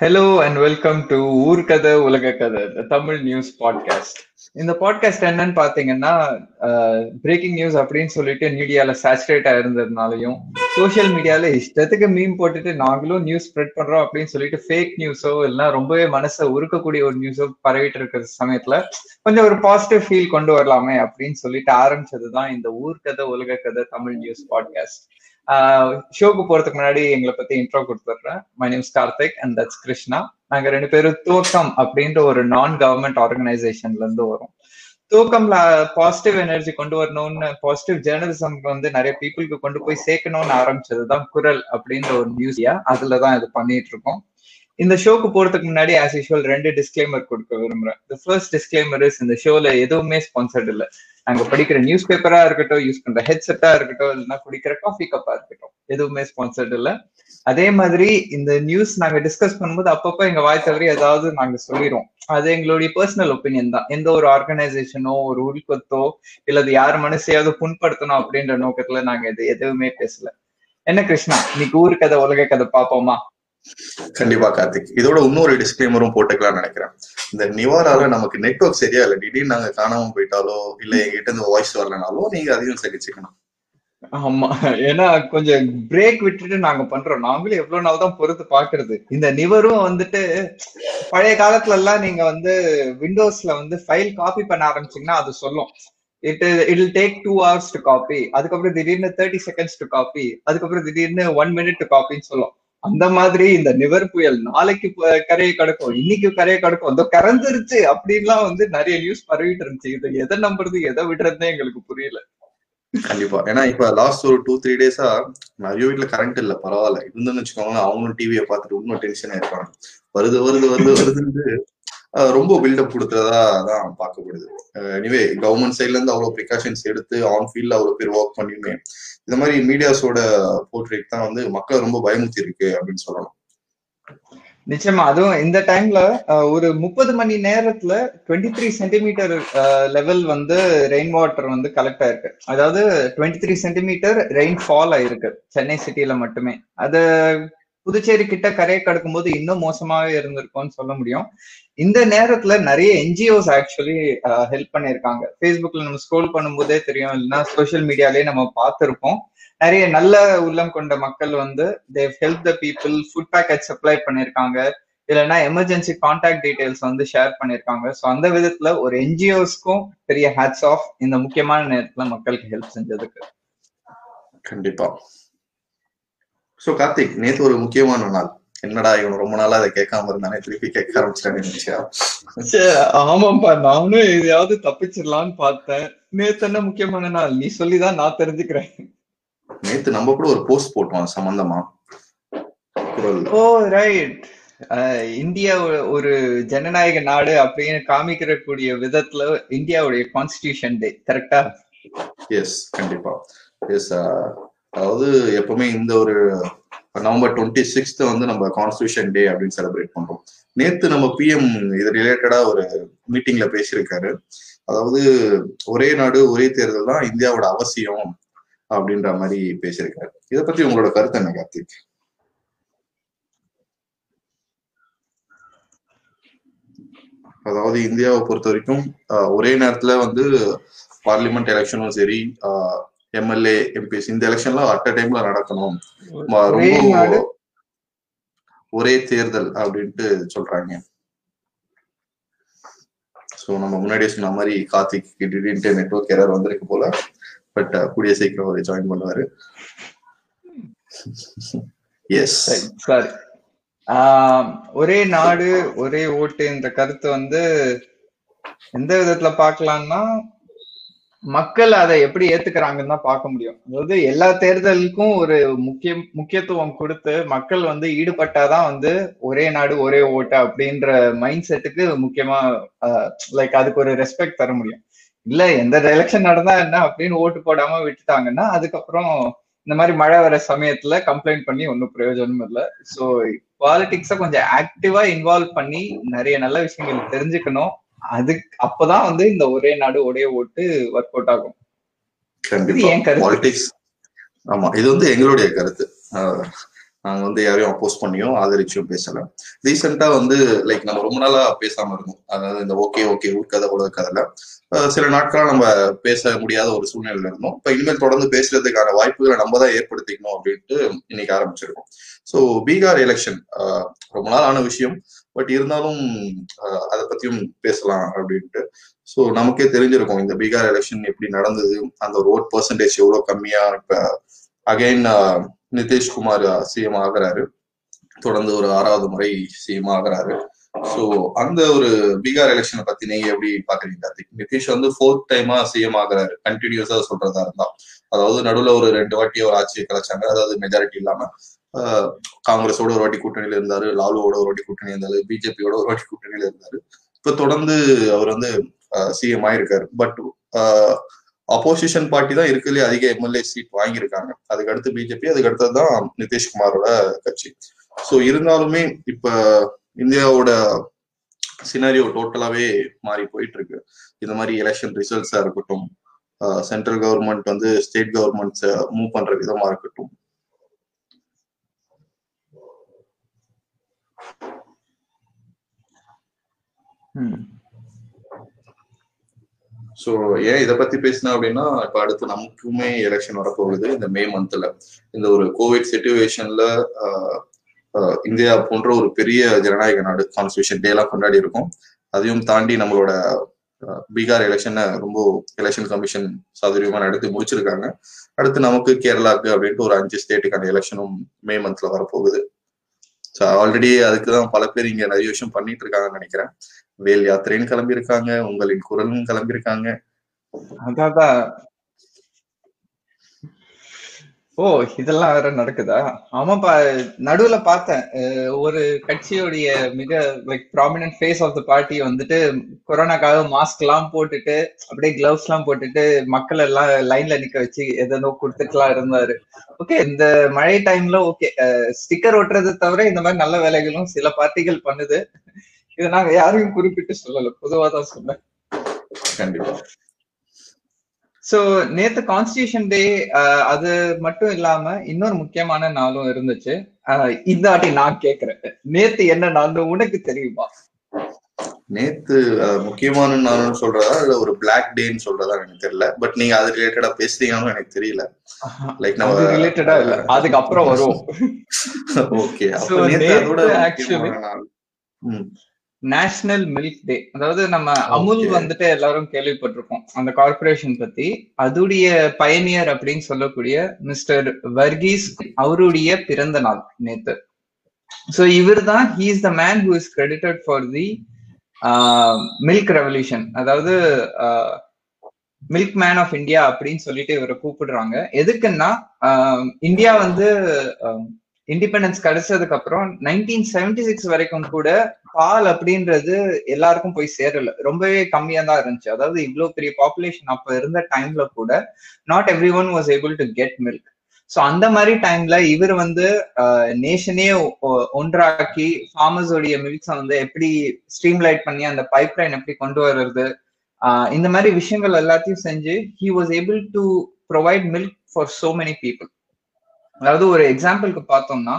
Hello and welcome to ஊர் கதை உலக கதை தமிழ் நியூஸ் பாட்காஸ்ட் இந்த பாட்காஸ்ட் என்னன்னு பாத்தீங்கன்னா பிரேக்கிங் நியூஸ் அப்படின்னு சொல்லிட்டு மீடியால சேச்சுரேட் ஆயிருந்ததுனாலையும் சோசியல் மீடியால இஷ்டத்துக்கு மீம் போட்டுட்டு நாங்களும் நியூஸ் ஸ்ப்ரெட் பண்றோம் அப்படின்னு சொல்லிட்டு ஃபேக் நியூஸோ இல்லைன்னா ரொம்பவே மனசை உருக்கக்கூடிய ஒரு நியூஸோ பரவிட்டு இருக்கிற சமயத்துல கொஞ்சம் ஒரு பாசிட்டிவ் ஃபீல் கொண்டு வரலாமே அப்படின்னு சொல்லிட்டு ஆரம்பிச்சதுதான் இந்த ஊர் கதை உலக கதை தமிழ் நியூஸ் பாட்காஸ்ட் ஷோக்கு போறதுக்கு முன்னாடி எங்களை பத்தி இன்ட்ரோ கொடுத்துட்றேன். My name's Karthik and that's Krishna நாங்க ரெண்டு பேரும் தூக்கம் அப்படின்ற ஒரு நான் கவர்மெண்ட் ஆர்கனைசேஷன்ல இருந்து வரும். தூக்கம்ல பாசிட்டிவ் எனர்ஜி கொண்டு வரணும்னு பாசிட்டிவ் ஜேர்னலிசம் வந்து நிறைய பீப்புளுக்கு கொண்டு போய் சேர்க்கணும்னு ஆரம்பிச்சதுதான் குரல் அப்படின்ற ஒரு நியூஸியா அதுலதான் இது பண்ணிட்டு இருக்கோம். இந்த ஷோக்கு போறதுக்கு முன்னாடி ஆஸ் யூஷுவல் ரெண்டு டிஸ்கிளைமர் கொடுக்க விரும்புறேன். ஃபர்ஸ்ட் டிஸ்கிளைமர் இந்த ஷோல எதுவுமே ஸ்பான்சர்ட் இல்லை. நாங்க படிக்கிற நியூஸ் பேப்பரா இருக்கட்டும் யூஸ் பண்ற ஹெட்செட்டா இருக்கட்டும் இல்லைன்னா குடிக்கிற காஃபி கப்பா இருக்கட்டும். எதுவுமே ஸ்பான்சர்ட் இல்ல. அதே மாதிரி இந்த நியூஸ் நாங்க டிஸ்கஸ் பண்ணும்போது அப்பப்போ எங்க வாய் தவறி ஏதாவது நாங்க சொல்லிடுவோம் அது எங்களுடைய பர்சனல் ஒப்பீனியன் தான். எந்த ஒரு ஆர்கனைசேஷனோ ஒரு உள்கொத்தோ இல்ல அது யார் மனசையாவது புண்படுத்தணும் அப்படின்ற நோக்கத்துல நாங்க இது எதுவுமே பேசல. என்ன கிருஷ்ணா இன்னைக்கு ஊர் கதை உலக கதை பாப்போமா கண்டிப்பா கார்த்திக். இதோட இன்னொரு டிஸ்கிளைமரும் போட்டுக்கலாம்னு நினைக்கிறேன். இந்த நிவாரால நமக்கு நெட்ஒர்க் சரியா இல்ல திடீர்னு நாங்க காணாம போயிட்டாலோ இல்ல எங்கிட்ட இருந்து வாய்ஸ் வரலனாலோ நீங்க அதையும் சகிச்சுக்கணும். ஆமா. ஏன்னா கொஞ்சம் பிரேக் விட்டுட்டு நாங்க பண்றோம். நாங்களும் எவ்வளவு நாள் தான் பொறுத்து பாக்குறது இந்த நிவரும் வந்துட்டு பழைய காலத்துல எல்லாம் நீங்க வந்து விண்டோஸ்ல வந்து ஃபைல் காப்பி பண்ண ஆரம்பிச்சீங்கன்னா அது சொல்லும். It it take two hours to copy அதுக்கப்புறம் திடீர்னு தேர்ட்டி செகண்ட்ஸ் டு காப்பி அதுக்கப்புறம் திடீர்னு ஒன் மினிட் டு காப்பின்னு சொல்லும். அந்த மாதிரி இந்த நிவர் புயல் நாளைக்கு கரையை கடக்கும் இன்னைக்கு கரையை கடக்கும் அந்த கறந்துருச்சு அப்படின்லாம் வந்து நிறைய நியூஸ் பரவிட்டு இருந்துச்சு. இது எதை நம்புறது எதை விடுறதுனே எங்களுக்கு புரியல. கண்டிப்பா. ஏன்னா இப்ப லாஸ்ட் ஒரு டூ த்ரீ டேஸா நிறைய வீட்டுல கரண்ட் இல்ல பரவாயில்ல. இருந்துன்னு வச்சுக்கோங்களேன் அவங்களும் டிவியை பார்த்துட்டு இன்னும் டென்ஷன் இருப்பாங்க வருது வருது வருது வருதுன்னு ரொம்ப பில்டப் கொடுக்கறதா தான் பார்க்கப்படுது. எனிவே கவர்மெண்ட் சைட்ல இருந்து அவ்வளவு ப்ரிகாஷன்ஸ் எடுத்து ஆன் ஃபீல்ட்ல அவ்வளவு பேர் ஒர்க் பண்ணியுமே இந்த மாதிரி மீடியாஸோட போர்ட்ரேட் தான் வந்து மக்கள் ரொம்ப பயமுத்தி இருக்கு அப்படின்னு சொல்லணும். நிச்சயமா. அதுவும் இந்த டைம்ல ஒரு முப்பது மணி நேரத்துல டுவெண்ட்டி த்ரீ சென்டிமீட்டர் லெவல் வந்து ரெயின் வாட்டர் வந்து கலெக்ட் ஆயிருக்கு. அதாவது twenty three centimetre rainfall ஆயிருக்கு. சென்னை சிட்டியில மட்டுமே. அது புதுச்சேரி கிட்ட கரையை கடக்கும் போது இன்னும் மோசமாவே இருந்திருக்கும்னு சொல்ல முடியும். இந்த நேரத்துல நிறைய என்ஜிஓஸ் ஆக்சுவலி ஹெல்ப் பண்ணியிருக்காங்க. ஃபேஸ்புக்ல நம்ம ஸ்க்ரோல் பண்ணும்போதே தெரியும். இல்லைன்னா சோசியல் மீடியாலே நம்ம பார்த்துருப்போம். நிறைய நல்ல உள்ளம் கொண்ட மக்கள் வந்து they've help the people food packet supply பண்ணியிருக்காங்க. இல்லைன்னா எமர்ஜென்சி கான்டாக்ட் டீடைல்ஸ் வந்து ஷேர் பண்ணியிருக்காங்க. ஸோ அந்த விதத்துல ஒரு என்ஜிஓஸ்க்கும் பெரிய ஹேட்ஸ் ஆஃப் இந்த முக்கியமான நேரத்துல மக்களுக்கு ஹெல்ப் செஞ்சதுக்கு. கண்டிப்பா. சோ கார்த்திக் நேத்து ஒரு முக்கியமான நாள். என்னடா இவன் ரொம்ப நாளா அதை கேட்காம இருந்தானே திருப்பி கேட்க ஆரம்பிச்சிட்டாங்க ஆமாப்பா நானும் எதையாவது தப்பிச்சிடலான்னு பார்த்தேன். நேத்து என்ன முக்கியமான நாள்? நீ சொல்லிதான் நான் தெரிஞ்சுக்கிறேன். நேத்து நம்ம கூட ஒரு போஸ்ட் போட்டோம் சம்பந்தமா? ஓ ரைட் இந்தியா ஒரு ஜனநாயக நாடு அப்படின்னு காமிக்கிற கூடிய விதத்துல இந்தியாவுடைய கான்ஸ்டிடியூஷன் டே கரெக்டா எஸ் கண்டிப்பா. எஸ் அதாவது எப்பவுமே இந்த ஒரு நவம்பர் டுவெண்ட்டி சிக்ஸ்த் வந்து நம்ம கான்ஸ்டியூஷன் டே அப்படின்னு செலிப்ரேட் பண்றோம். நேத்து நம்ம பிஎம் இது ரிலேட்டடா ஒரு மீட்டிங்ல பேசியிருக்காரு. அதாவது ஒரே நாடு ஒரே தேர்தல் தான் இந்தியாவோட அவசியம் அப்படின்ற மாதிரி பேசியிருக்காரு. இதை பத்தி உங்களோட கருத்து என்ன கார்த்திக்? அதாவது இந்தியாவை பொறுத்த வரைக்கும் ஒரே நேரத்துல வந்து பார்லிமெண்ட் எலெக்ஷனும் சரி எம்எல்ஏ எம்பிஎஸ் இந்த எலெக்ஷன்லாம் அட் அ டைம்ல நடக்கணும். ரொம்ப ஒரே தேர்தல் அப்படின்ட்டு சொல்றாங்க. ஸோ நம்ம முன்னாடியே சொன்ன மாதிரி கார்த்திக் திடீர்னு நெட்ஒர்க் எரர் வந்திருக்கு போல. பட் கூடிய சீக்கிரம் அவர் ஜாயின் பண்ணுவாரு. எஸ் சாரி ஒரே நாடு ஒரே ஓட்டு என்ற கருத்து வந்து எந்த விதத்துல பாக்கலாம்னா மக்கள் அதை எப்படி ஏத்துக்கிறாங்கன்னு தான் பார்க்க முடியும். அதாவது எல்லா தேர்தலுக்கும் ஒரு முக்கிய முக்கியத்துவம் கொடுத்து மக்கள் வந்து ஈடுபட்டாதான் வந்து ஒரே நாடு ஒரே ஓட்டு அப்படின்ற மைண்ட் செட்டுக்கு முக்கியமா லைக் அதுக்கு ஒரு ரெஸ்பெக்ட் தர முடியும். இல்ல எந்த எலெக்ஷன் நடந்தா என்ன அப்படின்னு ஓட்டு போடாம விட்டுட்டாங்கன்னா அதுக்கப்புறம் இந்த மாதிரி மழை வர சமயத்துல கம்ப்ளைண்ட் பண்ணி ஒன்றும் பிரயோஜனமும் இல்லை. ஸோ பாலிடிக்ஸை கொஞ்சம் ஆக்டிவா இன்வால்வ் பண்ணி நிறைய நல்ல விஷயங்கள் தெரிஞ்சுக்கணும். அது அப்பதான் வந்து இந்த ஒரே நாடு ஒரே ஓட்டு ஒர்க் அவுட் ஆகும். பாலிடிக்ஸ் ஆமா இது வந்து எங்களுடைய கருத்து. நாங்க வந்து யாரையும் அப்போஸ் பண்ணியும் ஆதரிச்சும் பேசல. ரீசெண்டா வந்து லைக் நம்ம ரொம்ப நாளா பேசாம இருந்தோம். அதாவது இந்த ஓகே ஓகே ஊர்க்கதை உலக கதையில அஹ் சில நாட்களா நம்ம பேச முடியாத ஒரு சூழ்நிலையில இருந்தோம். இப்ப இனிமேல் தொடர்ந்து பேசுறதுக்கான வாய்ப்புகளை நம்ம தான் ஏற்படுத்திக்கணும் அப்படின்ட்டு இன்னைக்கு ஆரம்பிச்சிருக்கோம். ஸோ பீகார் எலெக்ஷன் ரொம்ப நாள் ஆன விஷயம். பட் இருந்தாலும் அதை பத்தியும் பேசலாம் அப்படின்ட்டு. ஸோ நமக்கே தெரிஞ்சிருக்கும் இந்த பீகார் எலெக்ஷன் எப்படி நடந்தது அந்த ஒரு ஓட் பர்சன்டேஜ் எவ்வளவு கம்மியா இப்ப அகைன் நிதிஷ்குமார் சிஎம் ஆகுறாரு. தொடர்ந்து ஒரு ஆறாவது முறை சிஎம் ஆகுறாரு. ஸோ அந்த ஒரு பீகார் எலெக்ஷனை பத்தி நீங்க எப்படி பாக்குறீங்க கார்த்திக்? நிதிஷ் வந்து ஃபோர்த் டைமா சிஎம் ஆகுறாரு. கண்டினியூஸா சொல்றதா இருந்தா. அதாவது நடுவுல ஒரு ரெண்டு வாட்டி ஒரு ஆட்சியை கலைச்சாங்க. அதாவது மெஜாரிட்டி இல்லாம காங்கிரஸோட ஒரு வாட்டி கூட்டணியில இருந்தாரு லாலுவோட ஒரு வாட்டி கூட்டணி இருந்தாரு பிஜேபியோட ஒரு வாட்டி கூட்டணியில இருந்தாரு. இப்ப தொடர்ந்து அவர் வந்து சிஎம் ஆயிருக்காரு. பட் அப்போசிஷன் பார்ட்டி தான் இருக்கிறதுலே அதிக எம்எல்ஏ சீட் வாங்கியிருக்காங்க. அதுக்கு அடுத்து பிஜேபி அதுக்கு அடுத்தது தான் நிதிஷ்குமாரோட கட்சி. ஸோ இருந்தாலுமே இப்ப இந்தியாவோட சினாரியோ டோட்டலாவே மாறி போயிட்டு இருக்கு இந்த மாதிரி எலெக்ஷன் ரிசல்ட்ஸா இருக்கட்டும் சென்ட்ரல் கவர்மெண்ட் வந்து ஸ்டேட் கவர்மெண்ட்ஸை மூவ் பண்ற விதமா இருக்கட்டும் Hmm. ஸோ ஏன் இதை பத்தி பேசினா அப்படின்னா இப்ப அடுத்து நமக்குமே எலெக்ஷன் வரப்போகுது இந்த மே மந்த்ல இந்த ஒரு கோவிட் சுச்சுவேஷன்ல இந்தியா போன்ற ஒரு பெரிய ஜனநாயக நாடு கான்ஸ்டியூஷன் டே எல்லாம் கொண்டாடி இருக்கும். அதையும் தாண்டி நம்மளோட பீகார் எலெக்ஷனை ரொம்ப எலெக்ஷன் கமிஷன் சாதுரியமா நடத்தி முடிச்சிருக்காங்க. அடுத்து நமக்கு கேரளாக்கு அப்படின்ட்டு ஒரு அஞ்சு ஸ்டேட்டுக்கான எலெக்ஷனும் மே மந்த்ல வரப்போகுது. ஸோ ஆல்ரெடி அதுக்கு தான் பல பேர் இங்க நிறைய விஷயம் பண்ணிட்டு இருக்காங்கன்னு நினைக்கிறேன் வேல் யாத்திரைன்னு கிளம்பியிருக்காங்க உங்களின் குரலும் கிளம்பியிருக்காங்க அதான் அதான். ஓ இதெல்லாம் வேற நடக்குதா? ஆமாப்பா நடுவுல பார்த்தேன். ஒரு கட்சியுடைய மிக like prominent face of the party வந்துட்டு கொரோனாக்காக மாஸ்க் எல்லாம் போட்டுட்டு அப்படியே கிளவுஸ் எல்லாம் போட்டுட்டு மக்கள் எல்லாம் லைன்ல நிக்க வச்சு எதோ கொடுத்துட்டுலாம் இருந்தாரு. ஓகே இந்த மழை டைம்ல ஓகே ஸ்டிக்கர் ஒட்டுறது தவிர இந்த மாதிரி நல்ல வேலைகளும் சில பார்ட்டிகள் பண்ணுது. இதை நாங்க யாரையும் குறிப்பிட்டு சொல்லல. பொதுவா தான் சொன்னேன். கண்டிப்பா. சோ நேத்து கான்ஸ்டியூஷன் டே அது மட்டும் இல்லாம இன்னொரு முக்கியமான நாளும் இருந்துச்சு. இந்த வாட்டி நான் கேக்குறேன். நேத்து என்ன நாள் உனக்கு தெரியுமா? நேத்து முக்கியமான நாள்னு சொல்றதா? இல்ல ஒரு பிளாக் டேன்னு சொல்றதா எனக்கு தெரியல. பட் நீங்க அது ரிலேட்டடா பேசுறீங்கன்னு எனக்கு தெரியல. லைக் அது ரிலேட்டடா இல்ல. அதுக்கப்புறம் வரும். ஓகே அப்ப நேத்து அதோட முக்கியமான நாள். நேஷனல் மில்க் டே அதாவது நம்ம அமுல். வந்துட்டு எல்லாரும் கேள்விப்பட்டிருக்கோம் அந்த கார்பரேஷன் பத்தி. அதுடைய பயனியர் அப்படின்னு சொல்லக்கூடிய மிஸ்டர் வர்கீஸ் அவருடைய பிறந்த நாள் நேத்து. சோ இவர் தான் he is the man who is credited for the milk revolution அதாவது மில்க் மேன் ஆஃப் இந்தியா அப்படின்னு சொல்லிட்டு இவரை கூப்பிடுறாங்க. எதுக்குன்னா ஆஹ் இந்தியா வந்து இண்டிபெண்டன்ஸ் கிடைச்சதுக்கு அப்புறம் நைன்டீன் செவன்டி சிக்ஸ் வரைக்கும் கூட பால் அப்படின்றது எல்லாருக்கும் போய் சேரல. ரொம்பவே கம்மியா தான் இருந்துச்சு. அதாவது இவ்வளவு பெரிய பாப்புலேஷன் அப்ப இருந்த டைம்ல கூட not everyone was able to get milk so அந்த மாதிரி டைம்ல இவர் வந்து நேஷனே ஒன்றாக்கி ஃபார்மர்ஸோடைய மில்க்ஸை வந்து எப்படி ஸ்ட்ரீம் லைட் பண்ணி அந்த பைப் லைன் எப்படி கொண்டு வர்றது இந்த மாதிரி விஷயங்கள் எல்லாத்தையும் செஞ்சு he was able to provide milk for so many people அதாவது ஒரு எக்ஸாம்பிளுக்கு பார்த்தோம்னா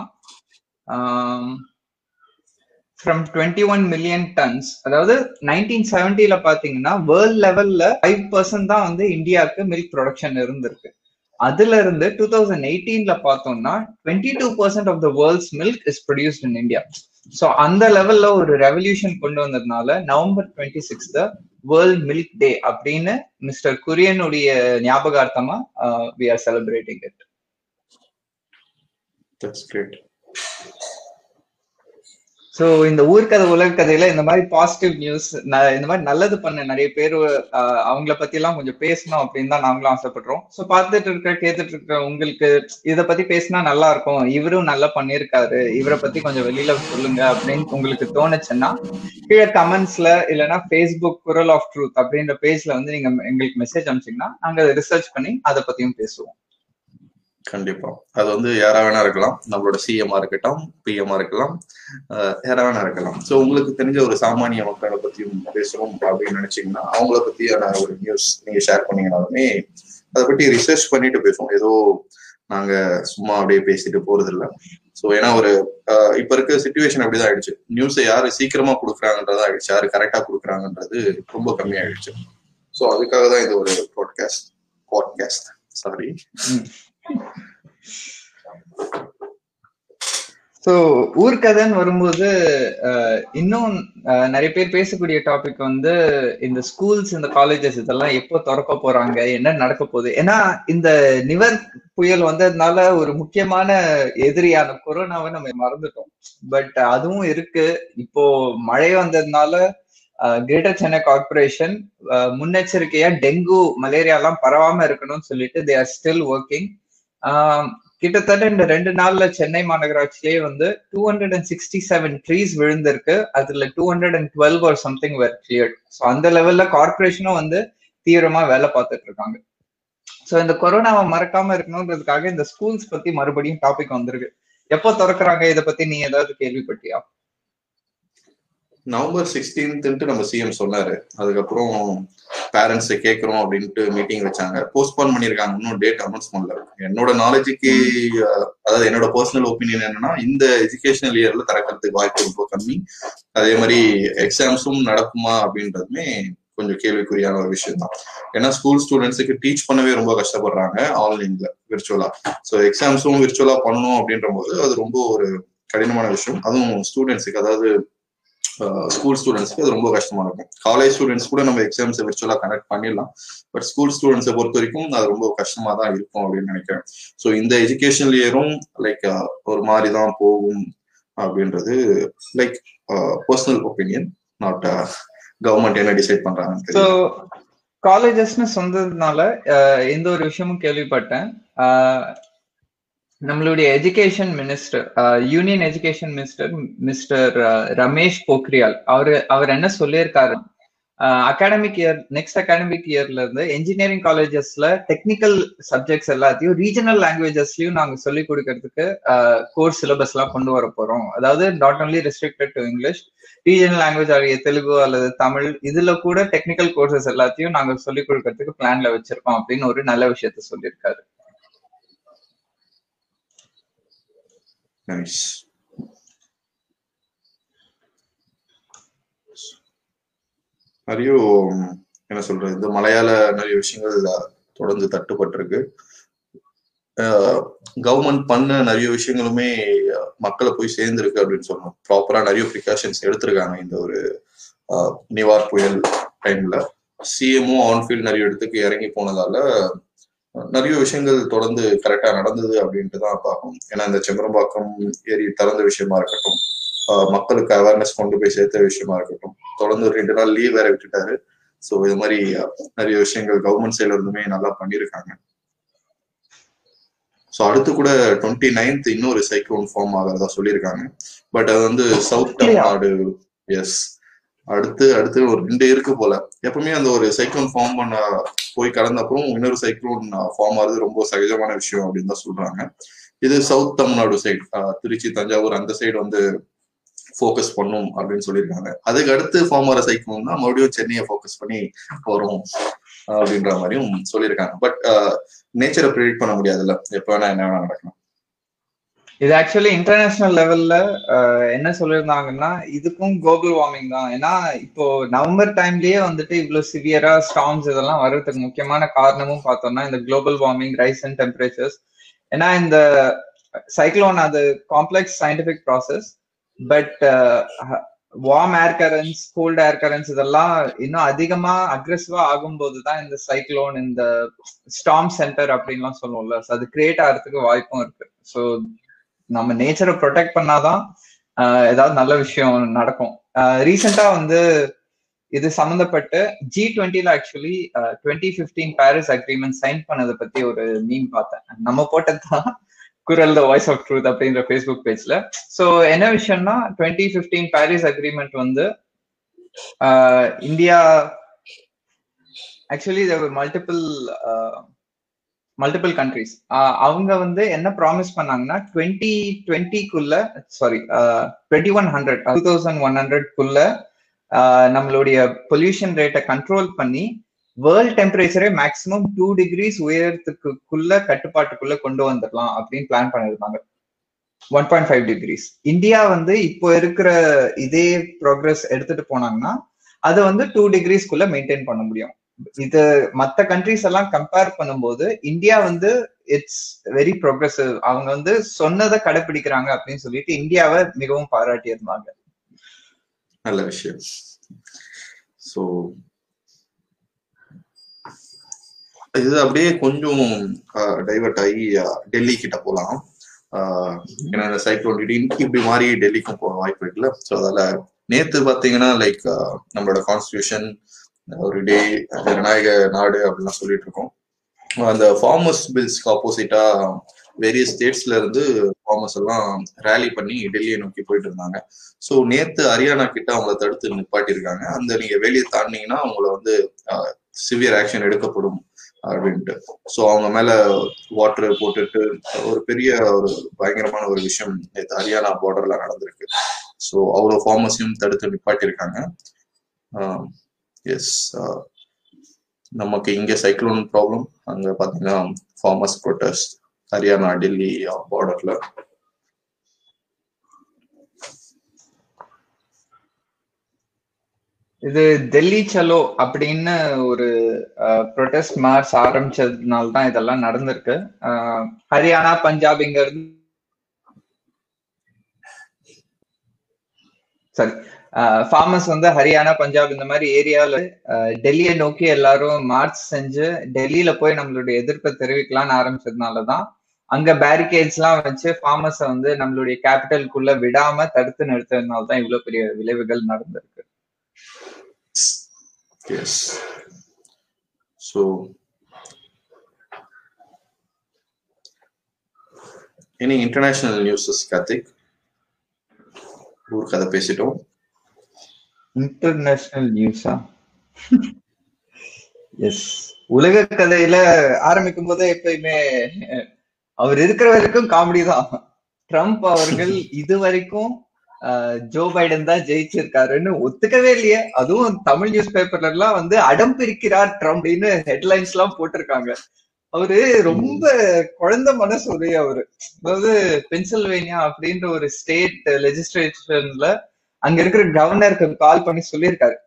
from twenty one million tons அதாவது நைன்டீன் செவன்டில பாத்தீங்கன்னா வேர்ல்ட் லெவல்ல ஃபைவ் பர்சன்ட் தான் வந்து இந்தியாவுக்கு மில்க் ப்ரொடக்ஷன் இருந்திருக்கு. அதுல இருந்து டூ தௌசண்ட் எயிட்டீன்ல பார்த்தோம்னா twenty two percent of the world's milk is produced in India so அந்த லெவல்ல ஒரு ரெவல்யூஷன் கொண்டு வந்ததுனால November twenty six world milk day அப்படின்னு மிஸ்டர் குரியனுடைய ஞாபகார்த்தமா we are celebrating it that's great. So இந்த ஊர்க்கதை உலக கதையில இந்த மாதிரி பாசிட்டிவ் நியூஸ் இந்த மாதிரி நல்லது பண்ண நிறைய பேர் அவங்கள பத்தி எல்லாம் கொஞ்சம் பேசணும் அப்படின்னு தான் நாங்களும் ஆசைப்படுறோம். ஸோ பார்த்துட்டு இருக்க கேட்டுட்டு இருக்க உங்களுக்கு இதை பத்தி பேசினா நல்லா இருக்கும். இவரும் நல்லா பண்ணிருக்காரு இவரை பத்தி கொஞ்சம் வெளியில சொல்லுங்க அப்படின்னு உங்களுக்கு தோணுச்சுன்னா கீழே கமெண்ட்ஸ்ல இல்லைன்னா ஃபேஸ்புக் குரல் ஆஃப் ட்ரூத் அப்படின்ற பேஜ்ல வந்து நீங்க எங்களுக்கு மெசேஜ் அனுப்பிச்சீங்கன்னா நாங்க ரிசர்ச் பண்ணி அதை பத்தியும் பேசுவோம். கண்டிப்பா. அது வந்து யாரா வேணா இருக்கலாம். நம்மளோட சிஎம்மா இருக்கட்டும் பிஎம்மா இருக்கலாம் யாரா வேணா இருக்கலாம். சோ உங்களுக்கு தெரிஞ்ச ஒரு சாமானிய மக்களை பத்தியும் பேசணும் அப்படின்னு நினைச்சீங்கன்னா அவங்கள பத்தியான ஒரு நியூஸ் நீங்க ஷேர் பண்ணீங்கனாலுமே அதை பத்தி ரிசர்ச் பண்ணிட்டு பேசுவோம். ஏதோ நாங்க சும்மா அப்படியே பேசிட்டு போறது இல்ல ஸோ ஏன்னா ஒரு இப்ப இருக்க சுச்சுவேஷன் அப்படிதான் ஆயிடுச்சு. நியூஸை யாரு சீக்கிரமா கொடுக்குறாங்கன்றதா ஆயிடுச்சு. யாரு கரெக்டா கொடுக்குறாங்கன்றது ரொம்ப கம்மியாயிடுச்சு. ஸோ அதுக்காக தான் இது ஒரு பாட்காஸ்ட் பாட்காஸ்ட் சாரி ஸோ ஊர்கதைன்னு வரும்போது இன்னும் அஹ், நிறைய பேர் பேசக்கூடிய டாபிக் வந்து இந்த ஸ்கூல்ஸ் இந்த காலேஜஸ் இதெல்லாம் எப்போ திறக்க போறாங்க என்ன நடக்க போகுது? ஏன்னா இந்த நிவர் புயல் வந்ததுனால ஒரு முக்கியமான எதிரியான கொரோனாவை நம்ம மறந்துட்டோம். பட் அதுவும் இருக்கு. இப்போ மழை வந்ததுனால கிரேட்டர் சென்னை கார்பரேஷன் முன்னெச்சரிக்கையா டெங்கு மலேரியா எல்லாம் பரவாம இருக்கணும்னு சொல்லிட்டு தே ஆர் ஸ்டில் ஒர்க்கிங் கிட்டத்தட்ட இந்த ரெண்டு நாள்ல சென்னை மாநகராட்சியிலே வந்து two hundred and sixty seven trees விழுந்திருக்கு. அதுல two hundred and twelve are something were cleared so அந்த லெவல்ல கார்பரேஷனும் வந்து தீவிரமா வேலை பார்த்துட்டு இருக்காங்க. ஸோ இந்த கொரோனாவை மறக்காம இருக்கணுன்றதுக்காக இந்த ஸ்கூல்ஸ் பத்தி மறுபடியும் டாபிக் வந்திருக்கு. எப்போ திறக்கிறாங்க? இதை பத்தி நீ ஏதாவது கேள்விப்பட்டியா? நவம்பர் சிக்ஸ்டீன்த்துன்ட்டு நம்ம சிஎம் சொன்னாரு. அதுக்கப்புறம் பேரண்ட்ஸை கேட்குறோம் அப்படின்ட்டு மீட்டிங் வச்சாங்க. போஸ்ட்போன் பண்ணியிருக்காங்க. இன்னும் டேட் அனௌன்ஸ் பண்ணல. என்னோட நாலேஜுக்கு அதாவது என்னோட பர்சனல் ஒப்பீனியன் என்னன்னா இந்த எஜுகேஷனல் இயர்ல திறக்கிறதுக்கு வாய்ப்பு ரொம்ப கம்மி. அதே மாதிரி எக்ஸாம்ஸும் நடக்குமா அப்படின்றதுமே கொஞ்சம் கேள்விக்குறியான ஒரு விஷயம் தான் ஏன்னா ஸ்கூல் ஸ்டூடெண்ட்ஸுக்கு டீச் பண்ணவே ரொம்ப கஷ்டப்படுறாங்க ஆன்லைன்ல விர்ச்சுவலா ஸோ எக்ஸாம்ஸும் விர்ச்சுவலா பண்ணணும் அப்படின்ற போது அது ரொம்ப ஒரு கடினமான விஷயம். அதுவும் ஸ்டூடெண்ட்ஸுக்கு அதாவது ஸ்கூல் ஸ்டூடெண்ட்ஸ்க்கு அது ரொம்ப கஷ்டமா இருக்கும். காலேஜ் ஸ்டூடெண்ட்ஸ் கூட நம்ம எக்ஸாம்ஸை விர்ச்சுவலா கனெக்ட் பண்ணிடலாம். பட் ஸ்கூல் ஸ்டூடெண்ட்ஸை பொறுத்த வரைக்கும் அது ரொம்ப கஷ்டமா தான் இருக்கும் அப்படின்னு நினைக்கிறேன். ஸோ இந்த எஜுகேஷனல் இயரும் லைக் ஒரு மாதிரி தான் போகும் அப்படின்றது like personal opinion not government என்ன டிசைட் தெரியல. காலேஜஸ்னு சொன்னதுனால இந்த ஒரு விஷயமும் கேள்விப்பட்டேன். நம்மளுடைய education minister union education minister mister Ramesh Pokhriyal அவர் அவர் என்ன சொல்லியிருக்காரு? அகாடமிக் இயர் நெக்ஸ்ட் அகாடமிக் இயர்ல இருந்து இன்ஜினியரிங் காலேஜஸ்ல டெக்னிக்கல் சப்ஜெக்ட்ஸ் எல்லாத்தையும் ரீஜனல் லாங்குவேஜஸ்லயும் நாங்க சொல்லிக் கொடுக்கறதுக்கு கோர்ஸ் சிலபஸ் எல்லாம் கொண்டு வர போறோம். அதாவது not only restricted to English regional language ஆகிய தெலுங்கு அல்லது தமிழ் இதுல கூட டெக்னிக்கல் கோர்சஸ் எல்லாத்தையும் நாங்க சொல்லிக் கொடுக்கறதுக்கு பிளான்ல வச்சிருக்கோம் அப்படின்னு ஒரு நல்ல விஷயத்த சொல்லியிருக்காரு. நைஸ் நிறைய என்ன சொல்றது? இந்த மலையாள நிறைய விஷயங்கள் தொடர்ந்து தட்டுப்பட்டிருக்கு. கவர்மெண்ட் பண்ண நிறைய விஷயங்களுமே மக்களை போய் சேர்ந்திருக்கு அப்படின்னு சொல்லணும். ப்ராப்பரா நிறைய ப்ரிகாஷன்ஸ் எடுத்திருக்காங்க இந்த ஒரு நிவார் புயல் டைம்ல சிஎம்ஓ ஆன்ஃபீல்ட் நிறைய இடத்துக்கு இறங்கி போனதால நிறைய விஷயங்கள் தொடர்ந்து கரெக்டா நடந்தது அப்படின்ட்டு தான் பார்க்கணும். ஏன்னா இந்த செம்பரம்பாக்கம் ஏரி திறந்த விஷயமா இருக்கட்டும் மக்களுக்கு அவேர்னஸ் கொண்டு போய் சேர்த்த விஷயமா இருக்கட்டும் தொடர்ந்து ஒரு ரெண்டு நாள் லீவ் வேற விட்டுட்டாரு. ஸோ இது மாதிரி நிறைய விஷயங்கள் கவர்மெண்ட் சைட்ல இருந்துமே நல்லா பண்ணியிருக்காங்க. ஸோ அடுத்து கூட டுவெண்ட்டி நைன்த் இன்னொரு சைக்ளோன் ஃபார்ம் ஆகிறதா சொல்லியிருக்காங்க. பட் அது வந்து சவுத் அப்படியா? தமிழ்நாடு எஸ் அடுத்து அடுத்து ஒரு ரெண்டு இருக்கு போல. எப்பவுமே அந்த ஒரு சைக்ளோன் ஃபார்ம் பண்ண போய் கடந்த அப்புறம் இன்னொரு சைக்ளோன் ஃபார்ம் ஆகுறது ரொம்ப சகஜமான விஷயம் அப்படின்னு தான் சொல்றாங்க. இது சவுத் தமிழ்நாடு சைடு திருச்சி தஞ்சாவூர் அந்த சைடு வந்து ஃபோக்கஸ் பண்ணும் அப்படின்னு சொல்லியிருக்காங்க. அதுக்கு அடுத்து ஃபார்ம் ஆகிற சைக்ளோன் தான் மறுபடியும் சென்னையை ஃபோக்கஸ் பண்ணி வரும் அப்படின்ற மாதிரியும் சொல்லியிருக்காங்க. பட் நேச்சரை ப்ரிடிக்ட் பண்ண முடியாதுல்ல. எப்போ வேணா என்ன வேணா நடக்கலாம். இது ஆக்சுவலி இன்டர்நேஷனல் லெவல்ல என்ன சொல்லியிருந்தாங்கன்னா இதுக்கும் குளோபல் வார்மிங் தான். ஏன்னா இப்போ நவம்பர் டைம்லயே வந்துட்டு இவ்வளவு சிவியரா ஸ்டாம்ஸ் இதெல்லாம் வர்றதுக்கு முக்கியமான காரணமும் பார்த்தோம்னா இந்த global warming rise and temperatures ஏன்னா இந்த சைக்ளோன் அது complex scientific process but warm air currents cold air currents இதெல்லாம் இன்னும் அதிகமா அக்ரெசிவா ஆகும்போது தான் இந்த சைக்ளோன் இந்த ஸ்டாம் சென்டர் அப்படின்லாம் சொல்லுவோம்ல. அது கிரியேட் ஆகிறதுக்கு வாய்ப்பும் இருக்கு. ஸோ நம்ம நேச்சரை ப்ரொடெக்ட் பண்ணாதான் ஏதாவது நல்ல விஷயம் நடக்கும். ரீசெண்டா வந்து இது சம்மந்தப்பட்டு G டுவெண்ட்டில actually twenty fifteen Paris agreement sign பண்ணதை பத்தி ஒரு மீன் பார்த்தேன். நம்ம போட்டதுதான் Kural the voice of truth அப்படின்ற ஃபேஸ்புக் பேஜ்ல ஸோ என்ன விஷயம்னா டுவெண்ட்டி ஃபிஃப்டீன் பாரிஸ் அக்ரிமெண்ட் வந்து ஆஹ் India actually multiple multiple countries அவங்க வந்து என்ன ப்ராமிஸ் பண்ணாங்கன்னா twenty டுவெண்ட்டிக்குள்ள sorry twenty one hundred two thousand one ஹண்ட்ரட்குள்ள நம்மளுடைய பொல்யூஷன் ரேட்டை கண்ட்ரோல் பண்ணி வேர்ல்ட் டெம்பரேச்சரே மேக்ஸிமம் டூ டிகிரிஸ் உயரத்துக்குள்ள கட்டுப்பாட்டுக்குள்ள கொண்டு வந்துடலாம் அப்படின்னு பிளான் பண்ணிருந்தாங்க one point five degrees India வந்து இப்போ இருக்கிற இதே ப்ரோக்ரஸ் எடுத்துட்டு போனாங்கன்னா அதை வந்து டூ டிகிரிஸ்க்குள்ள மெயின்டைன் பண்ண முடியும். இது மத்த கண்ட்ரிஸ் எல்லாம் கம்பேர் பண்ணும்போது இந்தியா வந்து இட்ஸ் வெரி ப்ரோக்ரஸிவ் அவங்க வந்து சொன்னதை கடைபிடிக்கிறாங்க அப்படின்னு சொல்லிட்டு இந்தியாவை மிகவும் பாராட்டி இருந்தாங்க நல்ல விஷயம். ஸோ இது அப்படியே கொஞ்சம் டைவர்ட் ஆகி டெல்லி கிட்ட போலாம். ஏன்னா இந்த சைக்ளோன் திடீர்னு இப்படி மாறி டெல்லிக்கும் போக வாய்ப்பு இருக்குல்ல. ஸோ அதால நேத்து பாத்தீங்கன்னா லைக் நம்மளோட கான்ஸ்டியூஷன் ஒரு டே ஜனநாயக நாடு அப்படிலாம் சொல்லிட்டு இருக்கோம் அந்த ஃபார்மர்ஸ் பில்ஸ்க்கு ஆப்போசிட்டா வேரியஸ் ஸ்டேட்ஸ்ல இருந்து ஃபார்மர்ஸ் எல்லாம் ரேலி பண்ணி டெல்லியை நோக்கி போயிட்டு இருந்தாங்க. ஸோ நேத்து ஹரியானா கிட்ட அவங்கள தடுத்து நிப்பாட்டியிருக்காங்க. அந்த நீங்க வெளியே தாண்டினீங்கன்னா அவங்கள வந்து சிவியர் ஆக்ஷன் எடுக்கப்படும் அப்படின்ட்டு. ஸோ அவங்க மேல வாட்டர் போட்டுட்டு ஒரு பெரிய ஒரு பயங்கரமான ஒரு விஷயம் நேற்று ஹரியானா பார்டர்ல நடந்திருக்கு. ஸோ அவ்வளோ ஃபார்மஸையும் தடுத்து நிப்பாட்டியிருக்காங்க. எஸ் uh, நமக்கு இங்க சைக்ளோன் ப்ராப்ளம் அங்க பாத்தீங்கன்னா farmers protest Haryana Delhi uh, பார்டர்ல இது டெல்லி சலோ அப்படின்னு ஒரு uh, ப்ரொட்டஸ்ட் மார்ச் ஆரம்பிச்சதுனால தான் இதெல்லாம் நடந்திருக்கு. ஹரியானா பஞ்சாப் இங்க இருந்து சரி ஃபார்மர்ஸ் வந்து ஹரியானா பஞ்சாப் இந்த மாதிரி ஏரியால டெல்லியை நோக்கி எல்லாரும் மார்ச் செஞ்சு டெல்லியில போய் நம்மளுடைய எதிர்ப்பை தெரிவிக்கலாம்னு ஆரம்பிச்சதுனாலதான் அங்க பேரிகேட்ஸ் எல்லாம் வச்சு ஃபார்மர்ஸை வந்து நம்மளுடைய கேபிட்டலுக்குள்ள விடாம தடுத்து நிறுத்ததுனால தான் இவ்வளவு பெரிய விளைவுகள் நடந்திருக்கு. Yes. Any international newses Karthik ஊர் கதை பேசிட்டோம். இன்டர்நேஷனல் நியூஸா எஸ் உலக கதையில ஆரம்பிக்கும் போதே எப்பயுமே அவர் இருக்கிற வரைக்கும் காமெடி தான். ட்ரம்ப் அவர்கள் இது வரைக்கும் ஜோ பைடன் தான் ஜெயிச்சிருக்காருன்னு ஒத்துக்கவே இல்லையே. அதுவும் தமிழ் நியூஸ் பேப்பர்ல எல்லாம் வந்து அடம் பிரிக்கிறார் ட்ரம்ப் ஹெட்லைன்ஸ் எல்லாம் போட்டிருக்காங்க. அவரு ரொம்ப குழந்தை மனசு உடைய அவரு. அதாவது பென்சில்வேனியா அப்படின்ற ஒரு ஸ்டேட் லெஜிஸ்லேஷன்ல அங்க இருக்கிற கவர்னருக்கு கால் பண்ணி சொல்லியிருக்காரு.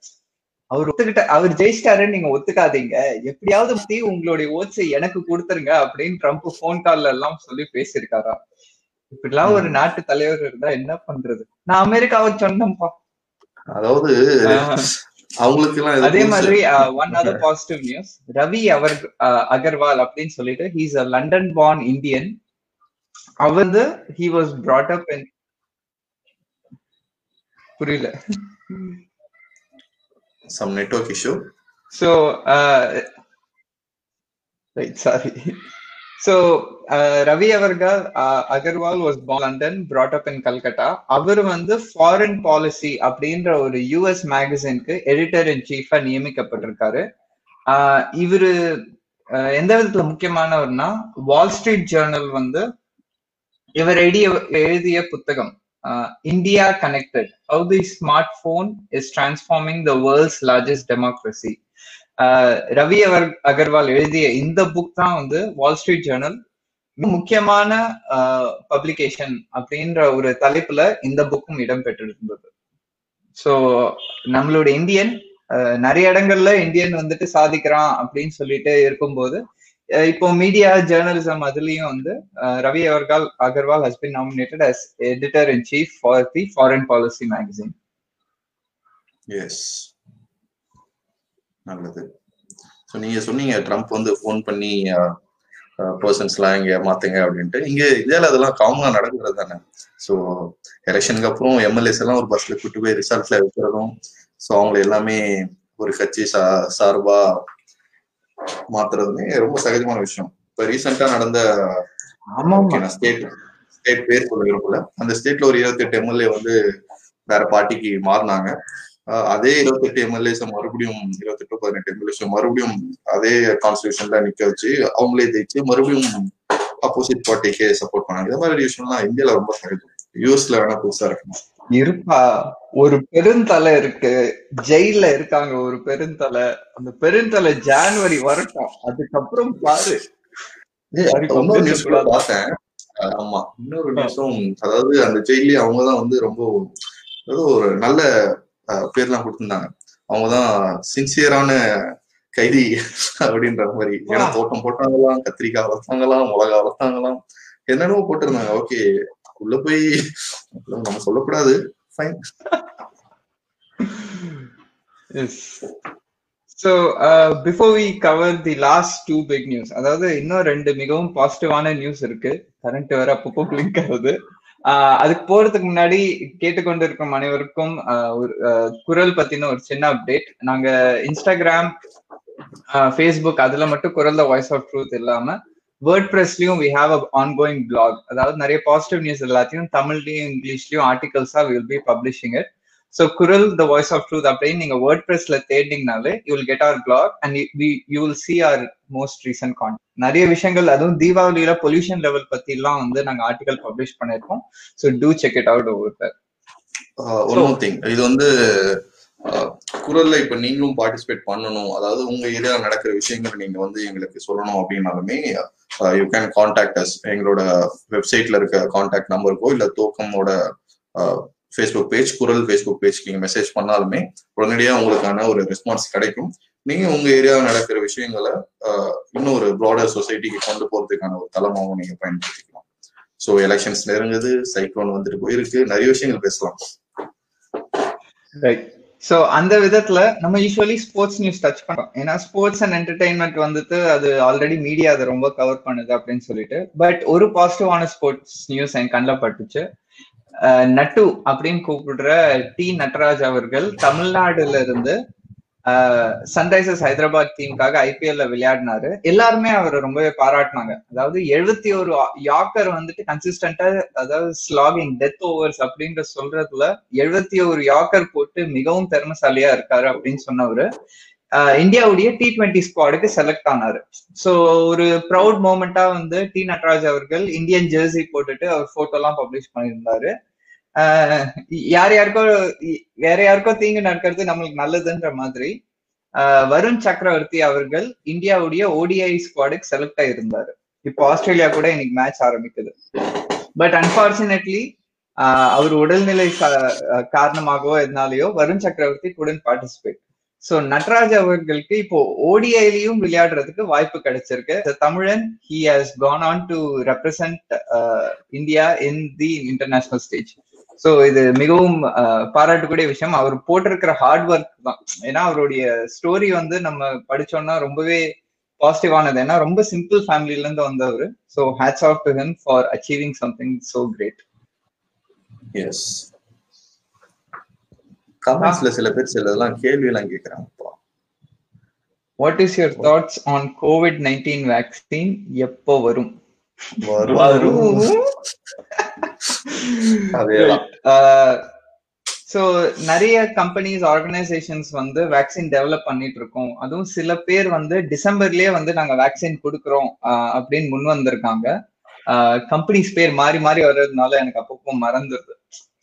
அவர் ஒத்துக்கிட்ட அவர் ஜெயிச்சிட்டாருன்னு நீங்க ஒத்துக்காதீங்க. எப்படியாவது பத்தி உங்களுடைய ஓட்ஸை எனக்கு கொடுத்துருங்க அப்படின்னு ட்ரம்ப் போன் கால்ல எல்லாம் சொல்லி பேசியிருக்காரா? இப்படிலாம் ஒரு நாட்டு தலைவர் இருந்தா என்ன பண்றது? நான் அமெரிக்காவை சொன்னேன்ப்பா. அதாவது அவங்களுக்கு அதே மாதிரி one other positive news Ravi அவர் அகர்வால் அப்படின்னு சொல்லிட்டு he's a London born Indian our he was brought up in புரியல. Some network issue so right sorry so Ravi அவர்கள் Agarwal was London brought up in Calcutta அவர் வந்து foreign policy அப்படின்ற ஒரு US மேகசினுக்கு editor இன் சீஃபா நியமிக்கப்பட்டிருக்காரு. இவரு எந்த விதத்துல முக்கியமானவர்னா வால் ஸ்ட்ரீட் ஜேர்னல் வந்து இவர் எழுதிய எழுதிய புத்தகம். India connected how the smart smartphone is transforming the world's largest democracy. Ravi அவர் அகர்வால் எழுதிய இந்த புக் தான் வந்து வால் ஸ்ட்ரீட் ஜேர்னல் முக்கியமான uh, பப்ளிகேஷன் அப்படின்ற ஒரு தலைப்புல இந்த புக்கும் இடம்பெற்றிருந்தது. ஸோ நம்மளோட இந்தியன் uh, நிறைய இடங்கள்ல இந்தியன் வந்துட்டு சாதிக்கிறான் அப்படின்னு சொல்லிட்டு இருக்கும்போது இப்போ மீடியா ஜேர்னலிசம் அதுலயும் வந்து ரவி அவர்கள் Agarwal has been nominated as editor in chief for the foreign policy magazine yes நல்லது. ஸோ நீங்க சொன்னீங்க ட்ரம்ப் வந்து ஃபோன் பண்ணி பர்சன்ஸ்லாம் இங்க மாத்துங்க அப்படின்ட்டு. இங்க இந்தியாவில் அதெல்லாம் காமனா நடக்கிறது தானே? ஸோ எலெக்ஷனுக்கு அப்புறம் எம்எல்ஏஸ் எல்லாம் ஒரு பஸ்ல கூட்டு போய் ரிசார்ட்ல வைக்கிறதும் ஸோ அவங்களை எல்லாமே ஒரு கட்சி சா சார்பா மாத்துறதுமே ரொம்ப சகஜமான விஷயம். இப்ப ரீசெண்டா நடந்த ஸ்டேட் ஸ்டேட் பேர் சொல்ல விரும்பல அந்த ஸ்டேட்ல ஒரு இருபத்தெட்டு எம்எல்ஏ வந்து வேற பார்ட்டிக்கு மாறினாங்க. அதே இருபத்தெட்டு எம்எல்ஏஸ் மறுபடியும் இருபத்தெட்டு பதினெட்டு எம்எல்ஏஸ் மறுபடியும் அதே கான்ஸ்டியூஷன்ல நிக்க வச்சு அவங்களே ஜெயிச்சு மறுபடியும் ஆப்போசிட் பார்ட்டிக்கே சப்போர்ட் பண்ணாங்க. இந்த மாதிரி விஷயம்லாம் இந்தியால ரொம்ப சகஜம். யூஎஸ்ல வேணா புதுசா இருக்கணும் இருப்பா. ஒரு பெருந்தலை இருக்கு. ஜெயில இருக்காங்க ஒரு பெருந்தலை. அந்த பெருந்தலை ஜான்வரி வரட்டும். அதுக்கப்புறம் பாரு. பார்த்தேன். ஆமா. இன்னொரு நியூஸும் அதாவது அந்த ஜெயிலே அவங்கதான் வந்து ரொம்ப ஏதோ ஒரு நல்ல பேர்லாம் கொடுத்திருந்தாங்க. அவங்கதான் சின்சியரான கைதி அப்படின்ற மாதிரி. ஏன்னா தோட்டம் போட்டாங்களாம் கத்திரிக்காய் வளர்த்தாங்களாம் மிளகா வளர்த்தாங்களாம். என்னென்னவோ போட்டிருந்தாங்க. ஓகே. உள்ள போய் நம்ம சொல்லக்கூடாது. Fine Yes. So, uh, before we cover the last அதாவது இன்னும் ரெண்டு மிகவும் பாசிட்டிவான நியூஸ் இருக்கு. கரண்ட் வேற அப்பப்போ பிளிங்க் ஆகுது. Uh, அதுக்கு போறதுக்கு முன்னாடி கேட்டுக்கொண்டிருக்கும் அனைவருக்கும் uh, ஒரு uh, குரல் பத்தின ஒரு சின்ன அப்டேட் நாங்க இன்ஸ்டாகிராம் ஃபேஸ்புக் அதுல மட்டும் குரல் வாய்ஸ் ஆஃப் ட்ரூத் இல்லாம word ப்ரெஸ்லயும் we have a ongoing blog அதாவது நிறைய பாசிட்டிவ் நியூஸ் எல்லாத்தையும் தமிழ்லயும் இங்கிலீஷ்லயும் ஆர்டிகல்ஸா will be publishing it so Kural the voice of truth அப்படின்னு நீங்க வேர்ட் ப்ரெஸ்ல தேடிங்கனாலே you will get our blog and you will see our most recent content நிறைய விஷயங்கள் அதுவும் தீபாவளியில பொல்யூஷன் லெவல் பத்தி எல்லாம் வந்து நாங்க ஆர்டிகல் பப்ளிஷ் பண்ணிருக்கோம் so to check it out over one thing இது வந்து uh, குரல்ல இப்ப நீங்களும் பார்ட்டிசிபேட் பண்ணணும். அதாவது உங்க ஏரியா நடக்கிற விஷயங்களை நீங்க வந்து எங்களுக்கு சொல்லணும் அப்படின்னாலுமே யூ கேன் காண்டாக்ட் அஸ் எங்களோட வெப்சைட்ல இருக்க காண்டாக்ட் நம்பருக்கோ இல்ல தோக்கமோட ஃபேஸ்புக் பேஜ் குரல் ஃபேஸ்புக் பேஜ்க்கு நீங்க மெசேஜ் பண்ணாலுமே உடனடியாக உங்களுக்கான ஒரு ரெஸ்பான்ஸ் கிடைக்கும். நீங்க உங்க ஏரியாவில் நடக்கிற விஷயங்களை இன்னும் ஒரு ப்ராடர் சொசைட்டிக்கு கொண்டு போறதுக்கான ஒரு தளமாகவும் நீங்க பயன்படுத்திக்கலாம். ஸோ எலெக்ஷன்ஸ் நெருங்குது சைக்ளோன் வந்துட்டு போயிருக்கு. நிறைய விஷயங்கள் பேசலாம். ரைட் சோ அந்த விதத்துல நம்ம யூஸ்வலி ஸ்போர்ட்ஸ் நியூஸ் டச் பண்றோம். ஏன்னா ஸ்போர்ட்ஸ் அண்ட் என்டர்டைன்மெண்ட் வந்துட்டு அது ஆல்ரெடி மீடியா அதை ரொம்ப கவர் பண்ணுது அப்படின்னு சொல்லிட்டு. பட் ஒரு பாசிட்டிவான ஸ்போர்ட்ஸ் நியூஸ் என் கண்ணில் பட்டுச்சு. நட்டு அப்படின்னு கூப்பிடுற டி. நட்ராஜ் அவர்கள் தமிழ்நாடுல இருந்து சன்ரைசர்ஸ் ஹைதராபாத் டீமுக்காக ஐபிஎல்ல விளையாடினாரு. எல்லாருமே அவரை ரொம்பவே பாராட்டினாங்க. அதாவது எழுபத்தி ஒரு யாக்கர் வந்துட்டு கன்சிஸ்டன்டா அதாவது ஸ்லாகிங் டெத் ஓவர்ஸ் அப்படின்ற சொல்றதுல எழுபத்தி ஒரு யாக்கர் போட்டு மிகவும் திறமசாலியா இருக்காரு அப்படின்னு சொன்னவரு. ஆஹ் இந்தியாவுடைய டி டுவெண்ட்டி ஸ்குவாடுக்கு செலக்ட் ஆனாரு. சோ ஒரு ப்ரௌட் மூமெண்டா வந்து டி நட்ராஜ் அவர்கள் இந்தியன் ஜெர்சி போட்டுட்டு அவர் போட்டோ எல்லாம் பப்ளிஷ் பண்ணியிருந்தாரு. யார் யாருக்கோ வேற யாருக்கோ தீங்கு நடக்கிறது நம்மளுக்கு நல்லதுன்ற மாதிரி ஆஹ் வருண் சக்கரவர்த்தி அவர்கள் இந்தியாவுடைய ஓடிஐ ஸ்குவாடுக்கு செலக்ட் ஆயிருந்தாரு. இப்போ ஆஸ்திரேலியா கூட இன்னைக்கு மேட்ச் ஆரம்பிக்குது. பட் அன்பார்ச்சுனேட்லி அவர் உடல்நிலை காரணமாகவோ எதனாலயோ வருண் சக்கரவர்த்தி குடன் பார்ட்டிசிபேட் சோ நட்ராஜ் அவர்களுக்கு இப்போ ஓடிஐலையும் விளையாடுறதுக்கு வாய்ப்பு கிடைச்சிருக்கு. தமிழன் he has gone on to represent India in the international stage so இது மிகவும் பாராட்டக்கூடிய விஷயம். அவர் போட்டிருக்கிற ஹார்ட் ஒர்க் தான். ஏன்னா அவருடைய ஸ்டோரி வந்து நம்ம படிச்சோம்னா ரொம்பவே பாசிட்டிவானது ஏன்னா ரொம்ப சிம்பிள் ஃபேமிலில இருந்து வந்தவர். So hats off to him for achieving something so great yes கமெண்ட்ஸ்ல சில பேர் சிலதெல்லாம் கேள்வி எல்லாம் கேக்குறாங்கப்பா what is your thoughts on covid nineteen vaccine எப்போ வரும்? வரும். அதேதான். ஸோ நிறைய கம்பெனிஸ் ஆர்கனைசேஷன்ஸ் வந்து வேக்சின் டெவலப் பண்ணிட்டு இருக்கோம் அதுவும் சில பேர் வந்து டிசம்பர்லயே வந்து நாங்க வேக்சின் கொடுக்குறோம் ஆஹ் அப்படின்னு முன் வந்திருக்காங்க. கம்பெனிஸ் பேர் மாறி மாறி வர்றதுனால எனக்கு அப்பப்போ மறந்துடுது.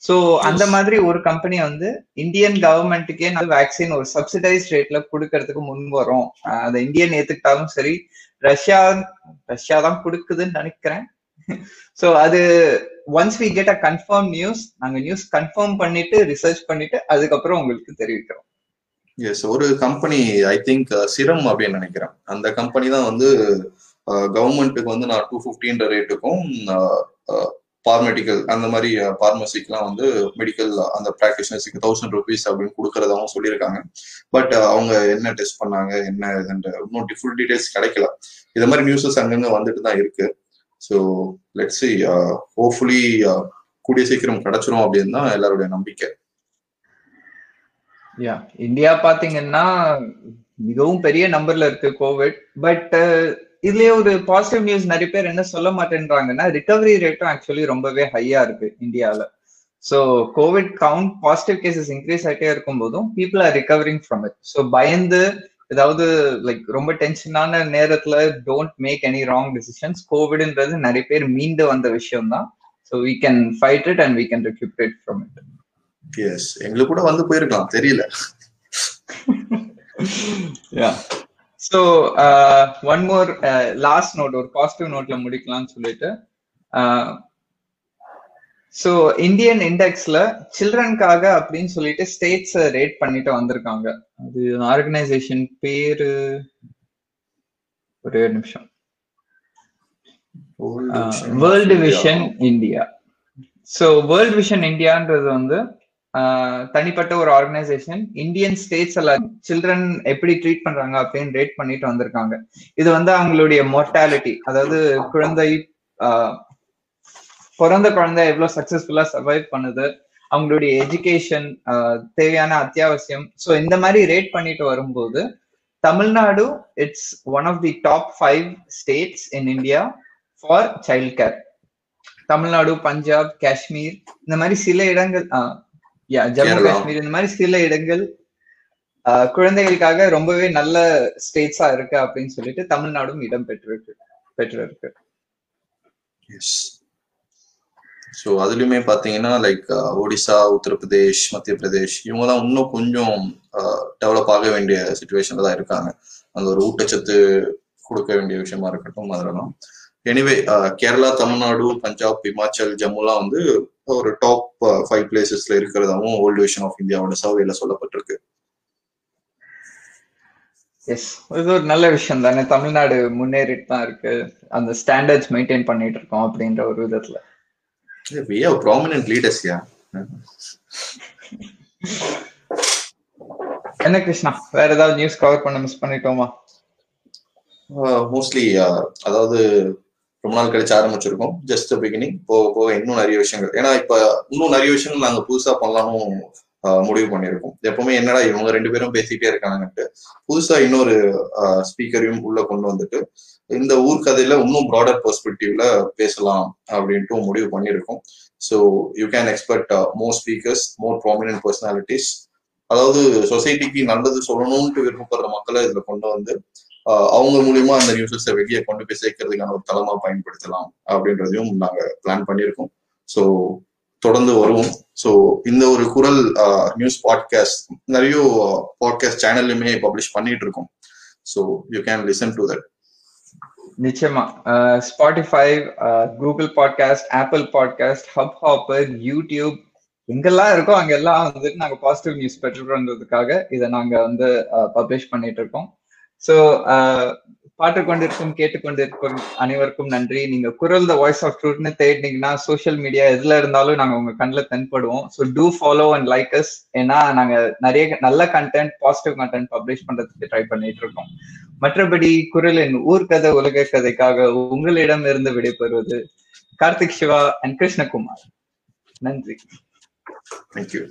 ஸோ அந்த மாதிரி ஒரு கம்பெனி வந்து இந்தியன் கவர்மெண்ட்டுக்கே வந்து வேக்சின் ஒரு சப்சிடைஸ் ரேட்ல கொடுக்கறதுக்கு முன் வரும் அதை இந்தியன் ஏத்துக்கிட்டாலும் சரி ரஷ்யா ரஷ்யா தான் கொடுக்குதுன்னு நினைக்கிறேன். ஸோ அது once we get a confirm news நாங்க நியூஸ் கன்ஃபார்ம் பண்ணிட்டு ரிசர்ச் பண்ணிட்டு அதுக்கப்புறம் உங்களுக்கு தெரிவிக்கிறோம். எஸ் ஒரு கம்பெனி ஐ திங்க் சிரம் அப்படின்னு நினைக்கிறேன். அந்த கம்பெனி தான் வந்து uh, கவர்மெண்ட்டுக்கு வந்து நான் டூ ஃபிஃப்டின்ற ரேட்டுக்கும் பார்மெடிக்கல் அந்த மாதிரி uh, பார்மசிக்கெலாம் வந்து மெடிக்கல் uh, அந்த ப்ராக்டிஷனர்ஸுக்கு தௌசண்ட் ருபீஸ் அப்படின்னு கொடுக்கறதாவும் சொல்லியிருக்காங்க. பட் அவங்க என்ன டெஸ்ட் பண்ணாங்க என்ன இதுன்ற இன்னும் ஃபுல் டீடைல்ஸ் கிடைக்கல. இது மாதிரி நியூஸஸ் அங்கங்க வந்துட்டு தான் இருக்கு. ஸோ லெட்ஸ் ஹோப்ஃபுல்லி கூடிய சீக்கிரம் கிடைச்சிரும் அப்படின்னு தான் எல்லாருடைய நம்பிக்கை. யா இந்தியா பாத்தீங்கன்னா மிகவும் பெரிய நம்பர்ல இருக்கு கோவிட் பட் uh, இதுலயே ஒரு பாசிட்டிவ் நியூஸ் நிறைய பேர் என்ன சொல்ல மாட்டேன்றாங்கன்னா ரிகவரி ரேட்டும் ஆக்சுவலி ரொம்பவே ஹையா இருக்கு இந்தியால. So covid count positive cases increase ஆகிட்டே இருக்கும் போதும் people are recovering from it so பயந்து ஏதாவது லைக் ரொம்ப டென்ஷனான நேரத்துல don't make any wrong decisions கோவிட்ன்றது நிறைய பேர் மீண்டு வந்த விஷயம் தான் so we can fight it and we can recuperate from it yes எங்களுக்கு கூட வந்து போயிருக்கலாம். தெரியல. Yeah so one more last note ஒரு பாசிட்டிவ் நோட்ல முடிக்கலாம்னு சொல்லிட்டு ஸோ இந்தியன் இண்டெக்ஸ்ல சில்ட்ரனுக்காக அப்படின்னு சொல்லிட்டு ஸ்டேட்ஸ் ரேட் பண்ணிட்டு வந்திருக்காங்க. அது ஆர்கனைசேஷன் பேரு ஒரே நிமிஷம். World vision India so world vision இந்தியான்றது வந்து தனிப்பட்ட ஒரு ஆர்கனைசேஷன் இந்தியன் ஸ்டேட்ஸ் எல்லாம் சில்ட்ரன் எப்படி ட்ரீட் பண்றாங்க அப்படின்னு ரேட் பண்ணிட்டு வந்திருக்காங்க. இது வந்து அவங்களுடைய மொர்டாலிட்டி அதாவது குழந்தை பிறந்த குழந்தை எவ்வளவு சக்சஸ்ஃபுல்லா சர்வைவ் பண்ணுது அவங்களுடைய எஜுகேஷன் தேவையான அத்தியாவசியம். ஸோ இந்த மாதிரி ரேட் பண்ணிட்டு வரும்போது Tamil Nadu it's one of the top five states in India for child care Tamil Nadu Punjab Kashmir இந்த மாதிரி சில இடங்கள் யா ஜம்மு காஷ்மீர் இந்த மாதிரி சில இடங்கள் குழந்தைகளுக்காக ரொம்பவே நல்ல ஸ்டேட்ஸா இருக்கு அப்படின்னு சொல்லிட்டு தமிழ்நாடும் இடம் பெற்றிருக்கு பெற்றிருக்கு. ஸோ அதுலயுமே பார்த்தீங்கன்னா லைக் ஒடிசா உத்தரப்பிரதேஷ் மத்திய பிரதேஷ் இவங்கெல்லாம் இன்னும் கொஞ்சம் uh, டெவலப் ஆக வேண்டிய சுச்சுவேஷன்ல தான் இருக்காங்க. அந்த ஒரு ஊட்டச்சத்து கொடுக்க வேண்டிய விஷயமா இருக்கட்டும் அதெல்லாம். எனிவே கேரளா தமிழ்நாடு பஞ்சாப் இமாச்சல் ஜம்முலாம் வந்து ஒரு டாப் ஃபைவ் பிளேசஸ்ல இருக்கிறதாவும் ஓல்டு விஷன் ஆஃப் இந்தியாவோட சர்வேல சொல்லப்பட்டிருக்கு. எஸ் இது ஒரு நல்ல விஷயம் தானே. தமிழ்நாடு முன்னேறிட்டு தான் இருக்கு. அந்த ஸ்டாண்டர்ட்ஸ் மெயின்டைன் பண்ணிட்டு இருக்கோம் அப்படின்ற ஒரு விதத்துல. We have prominent leaders என்ன கிருஷ்ணா? வேற ஏதாவது நியூஸ் கவர் பண்ண மிஸ் பண்ணிட்டோமா? மோஸ்ட்லி அதாவது ரொம்ப நாள் கழிச்சு ஆரம்பிச்சிருக்கோம். ஜஸ்ட் பிகினிங் போக போக இன்னும் நிறைய விஷயங்கள். ஏன்னா இப்ப இன்னும் நிறைய விஷயங்கள் நாங்க புதுசா பண்ணலாம்னு முடிவு பண்ணியிருக்கோம். எப்பவுமே என்னடா இவங்க ரெண்டு பேரும் பேசிட்டே இருக்காங்கன்ட்டு புதுசா இன்னொரு ஸ்பீக்கரையும் உள்ள கொண்டு வந்துட்டு இந்த ஊர்க்கதையில இன்னும் ப்ராடர் பெர்ஸ்பெக்டிவ்ல பேசலாம் அப்படின்ட்டு முடிவு பண்ணியிருக்கோம். So you can expect more speakers more prominent personalities அதாவது சொசைட்டிக்கு நல்லது சொல்லணும்ட்டு விருப்பப்படுற மக்களை இதுல கொண்டு வந்து அவங்க மூலியமா அந்த நியூஸஸை வெளியே கொண்டு போய் சேர்க்கறதுக்கான ஒரு தளமா பயன்படுத்தலாம் அப்படின்றதையும் நாங்க பிளான் பண்ணியிருக்கோம். ஸோ தொடர்ந்து வருவோம். ஸோ இந்த ஒரு குரல் நியூஸ் பாட்காஸ்ட் நிறைய பாட்காஸ்ட் சேனல்லுமே பப்ளிஷ் பண்ணிட்டு இருக்கோம் so you can listen to that நிச்சயமா. Spotify Google podcast Apple podcast Hubhopper YouTube எங்கெல்லாம் இருக்கோ அங்கெல்லாம் வந்துட்டு நாங்க பாசிட்டிவ் நியூஸ் பெற்றுக்கிறோன்றதுக்காக இதை நாங்க வந்து பப்ளிஷ் பண்ணிட்டு இருக்கோம் ஸோ பாட்டு கொண்டிருக்கும் கேட்டுக்கொண்டிருக்கும் அனைவருக்கும் நன்றி. நீங்க குரல் த வாய்ஸ் ஆஃப் ட்ரூட்னு தேடினீங்கன்னா சோஷியல் மீடியா எதுல இருந்தாலும் நாங்க உங்க கண்ணில் தென்படுவோம். So to follow and like us ஏன்னா நாங்க நிறைய நல்ல கண்டென்ட் பாசிட்டிவ் கண்டென்ட் பப்ளிஷ் பண்றதுக்கு ட்ரை பண்ணிட்டு இருக்கோம் மற்றபடி குரலின் ஊர்கதை உலக கதைக்காக உங்களிடம் இருந்து விடைபெறுவது கார்த்திக் சிவா அண்ட் கிருஷ்ணகுமார். நன்றி. தேங்க்யூ